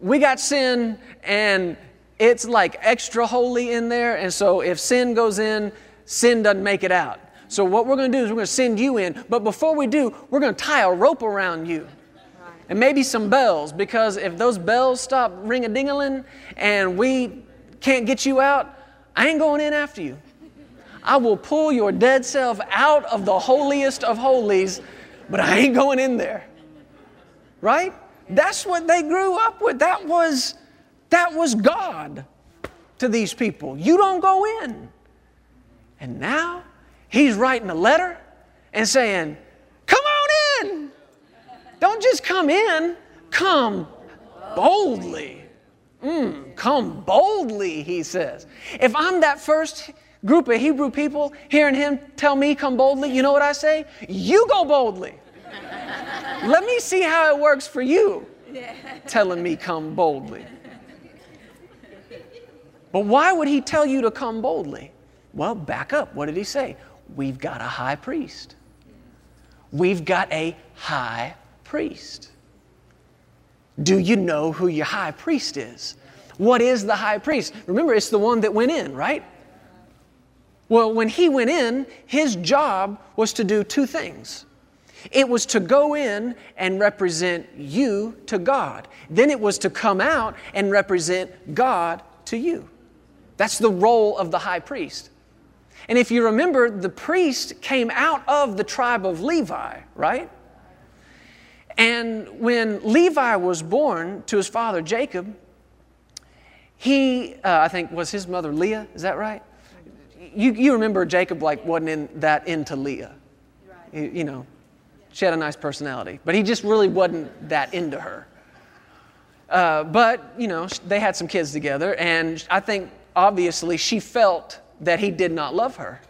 [SPEAKER 1] we got sin and it's like extra holy in there. And so, if sin goes in, sin doesn't make it out. So, what we're going to do is we're going to send you in. But before we do, we're going to tie a rope around you and maybe some bells because if those bells stop ring a ding and we can't get you out, I ain't going in after you. I will pull your dead self out of the holiest of holies, but I ain't going in there. Right? That's what they grew up with. That was, that was God to these people. You don't go in. And now he's writing a letter and saying, Come on in. Don't just come in, come boldly. Mm, come boldly, he says. If I'm that first group of Hebrew people hearing him tell me, come boldly, you know what I say? You go boldly. Let me see how it works for you, telling me, come boldly. But why would he tell you to come boldly? Well, back up. What did he say? We've got a high priest. We've got a high priest. Do you know who your high priest is? What is the high priest? Remember, it's the one that went in, right? Well, when he went in, his job was to do two things. It was to go in and represent you to God. Then it was to come out and represent God to you. That's the role of the high priest. And if you remember, the priest came out of the tribe of Levi, right? And when Levi was born to his father Jacob, he, uh, I think, was his mother Leah, is that right? You, you remember Jacob like wasn't in, that into Leah. You, you know, she had a nice personality, but he just really wasn't that into her. Uh, but, you know, they had some kids together, and I think obviously she felt that he did not love her.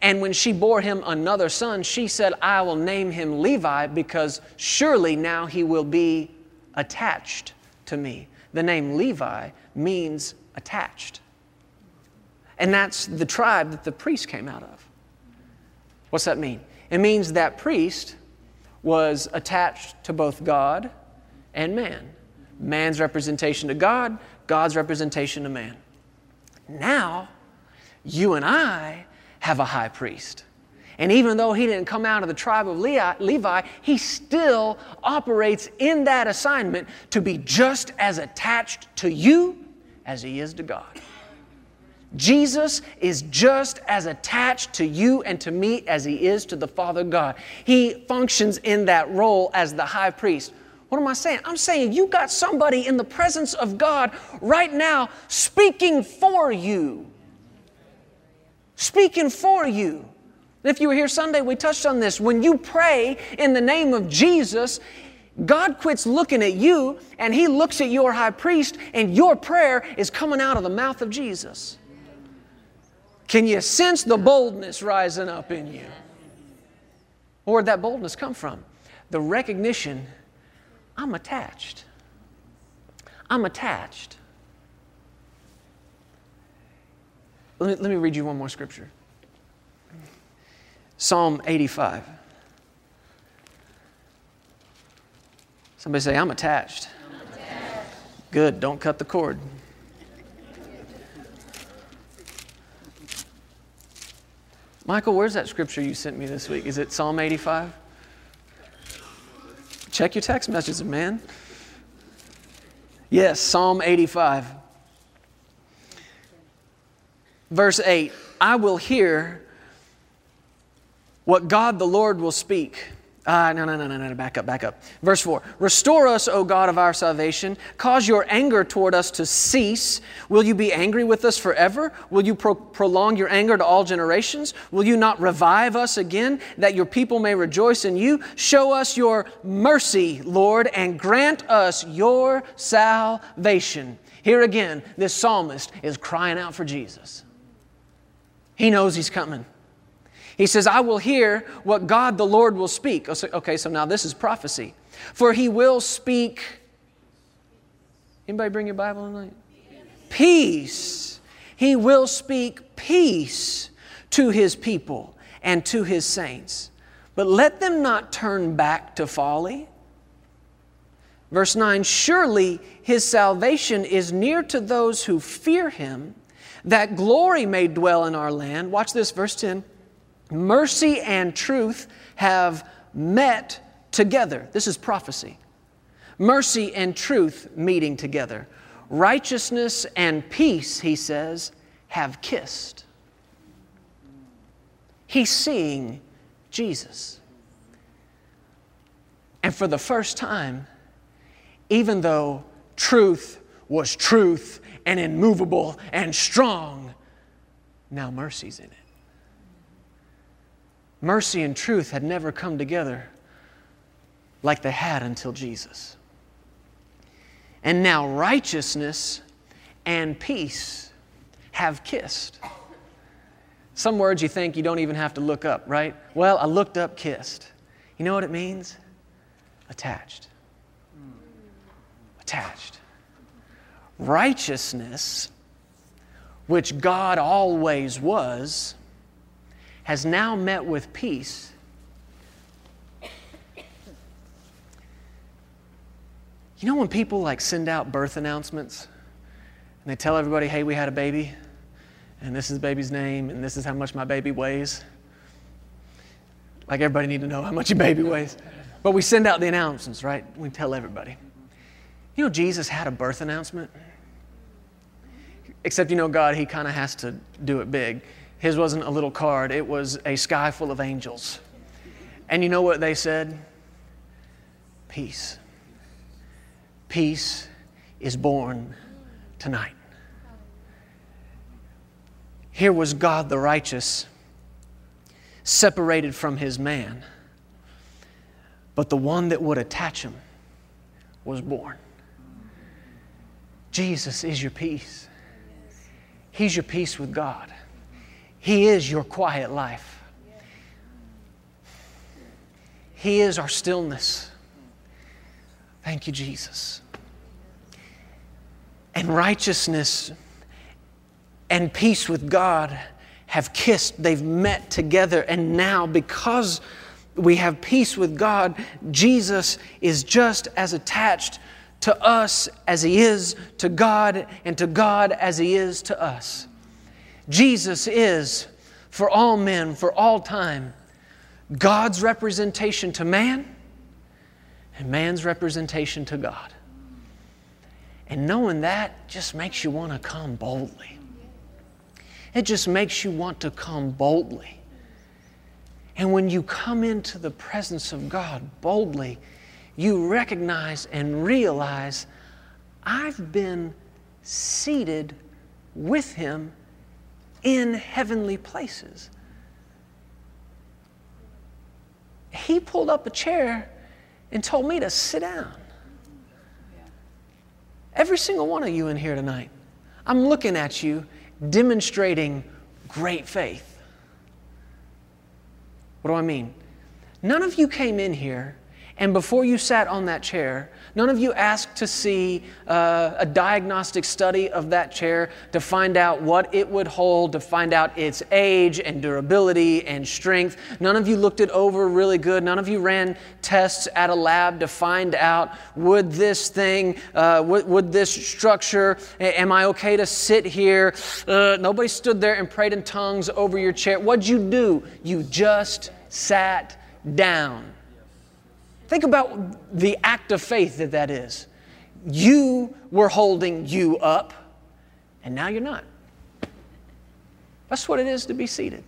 [SPEAKER 1] And when she bore him another son, she said, I will name him Levi because surely now he will be attached to me. The name Levi means attached. And that's the tribe that the priest came out of. What's that mean? It means that priest was attached to both God and man. Man's representation to God, God's representation to man. Now, you and I have a high priest. And even though he didn't come out of the tribe of Levi, he still operates in that assignment to be just as attached to you as he is to God. Jesus is just as attached to you and to me as he is to the Father God. He functions in that role as the high priest. What am I saying? I'm saying you got somebody in the presence of God right now speaking for you speaking for you. If you were here Sunday, we touched on this. When you pray in the name of Jesus, God quits looking at you and He looks at your high priest, and your prayer is coming out of the mouth of Jesus. Can you sense the boldness rising up in you? Where'd that boldness come from? The recognition I'm attached. I'm attached. Let me, let me read you one more scripture Psalm 85. Somebody say, I'm attached. I'm attached. Good, don't cut the cord. Michael, where's that scripture you sent me this week? Is it Psalm 85? Check your text messages, man. Yes, Psalm 85. Verse 8 I will hear what God the Lord will speak. Uh, no, no, no, no, no, back up, back up. Verse 4 Restore us, O God of our salvation. Cause your anger toward us to cease. Will you be angry with us forever? Will you pro- prolong your anger to all generations? Will you not revive us again, that your people may rejoice in you? Show us your mercy, Lord, and grant us your salvation. Here again, this psalmist is crying out for Jesus. He knows he's coming. He says, I will hear what God the Lord will speak. Oh, okay, so now this is prophecy. For he will speak. Anybody bring your Bible tonight? Peace. He will speak peace to his people and to his saints. But let them not turn back to folly. Verse 9 Surely his salvation is near to those who fear him that glory may dwell in our land. Watch this, verse 10. Mercy and truth have met together. This is prophecy. Mercy and truth meeting together. Righteousness and peace, he says, have kissed. He's seeing Jesus. And for the first time, even though truth was truth and immovable and strong. Now mercy's in it. Mercy and truth had never come together like they had until Jesus. And now righteousness and peace have kissed. Some words you think you don't even have to look up, right? Well, I looked up kissed. You know what it means? Attached. Attached righteousness which God always was, has now met with peace. You know when people like send out birth announcements and they tell everybody, hey, we had a baby, and this is the baby's name, and this is how much my baby weighs? Like everybody need to know how much your baby weighs. But we send out the announcements, right? We tell everybody. You know, Jesus had a birth announcement. Except, you know, God, He kind of has to do it big. His wasn't a little card, it was a sky full of angels. And you know what they said? Peace. Peace is born tonight. Here was God the righteous, separated from his man, but the one that would attach him was born. Jesus is your peace. He's your peace with God. He is your quiet life. He is our stillness. Thank you, Jesus. And righteousness and peace with God have kissed, they've met together, and now because we have peace with God, Jesus is just as attached to us as He is to God, and to God as He is to us. Jesus is, for all men, for all time, God's representation to man and man's representation to God. And knowing that just makes you want to come boldly. It just makes you want to come boldly. And when you come into the presence of God boldly, you recognize and realize I've been seated with Him in heavenly places. He pulled up a chair and told me to sit down. Every single one of you in here tonight, I'm looking at you demonstrating great faith. What do I mean? None of you came in here and before you sat on that chair, none of you asked to see uh, a diagnostic study of that chair to find out what it would hold, to find out its age and durability and strength. None of you looked it over really good. None of you ran tests at a lab to find out would this thing, uh, would, would, this structure, am I okay to sit here? Uh, nobody stood there and prayed in tongues over your chair. What'd you do? You just sat down. Think about the act of faith that that is. You were holding you up, and now you're not. That's what it is to be seated.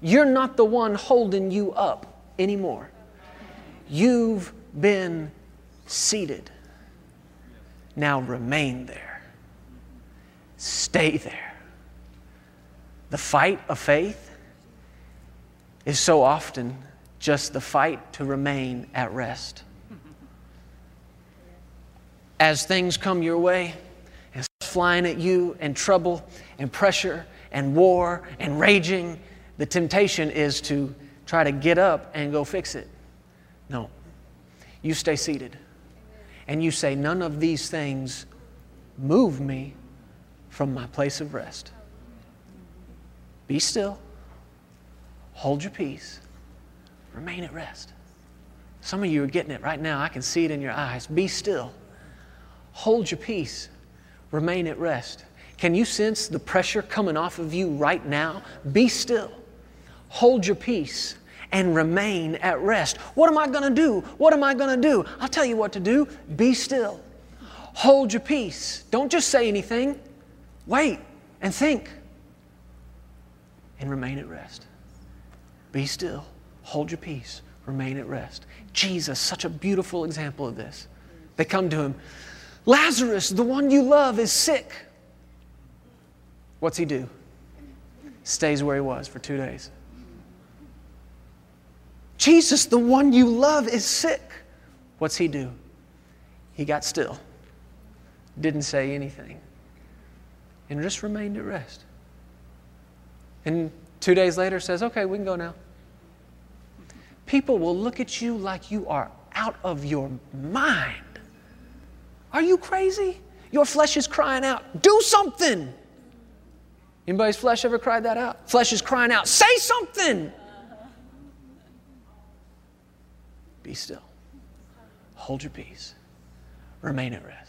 [SPEAKER 1] You're not the one holding you up anymore. You've been seated. Now remain there. Stay there. The fight of faith is so often just the fight to remain at rest. As things come your way and flying at you, and trouble and pressure and war and raging, the temptation is to try to get up and go fix it. No. You stay seated. And you say, None of these things move me from my place of rest. Be still. Hold your peace Remain at rest. Some of you are getting it right now. I can see it in your eyes. Be still. Hold your peace. Remain at rest. Can you sense the pressure coming off of you right now? Be still. Hold your peace and remain at rest. What am I going to do? What am I going to do? I'll tell you what to do. Be still. Hold your peace. Don't just say anything. Wait and think and remain at rest. Be still. Hold your peace, remain at rest. Jesus, such a beautiful example of this. They come to him Lazarus, the one you love, is sick. What's he do? Stays where he was for two days. Jesus, the one you love, is sick. What's he do? He got still, didn't say anything, and just remained at rest. And two days later says, Okay, we can go now people will look at you like you are out of your mind. Are you crazy? Your flesh is crying out, do something. Anybody's flesh ever cried that out? Flesh is crying out, say something. Be still. Hold your peace. Remain at rest.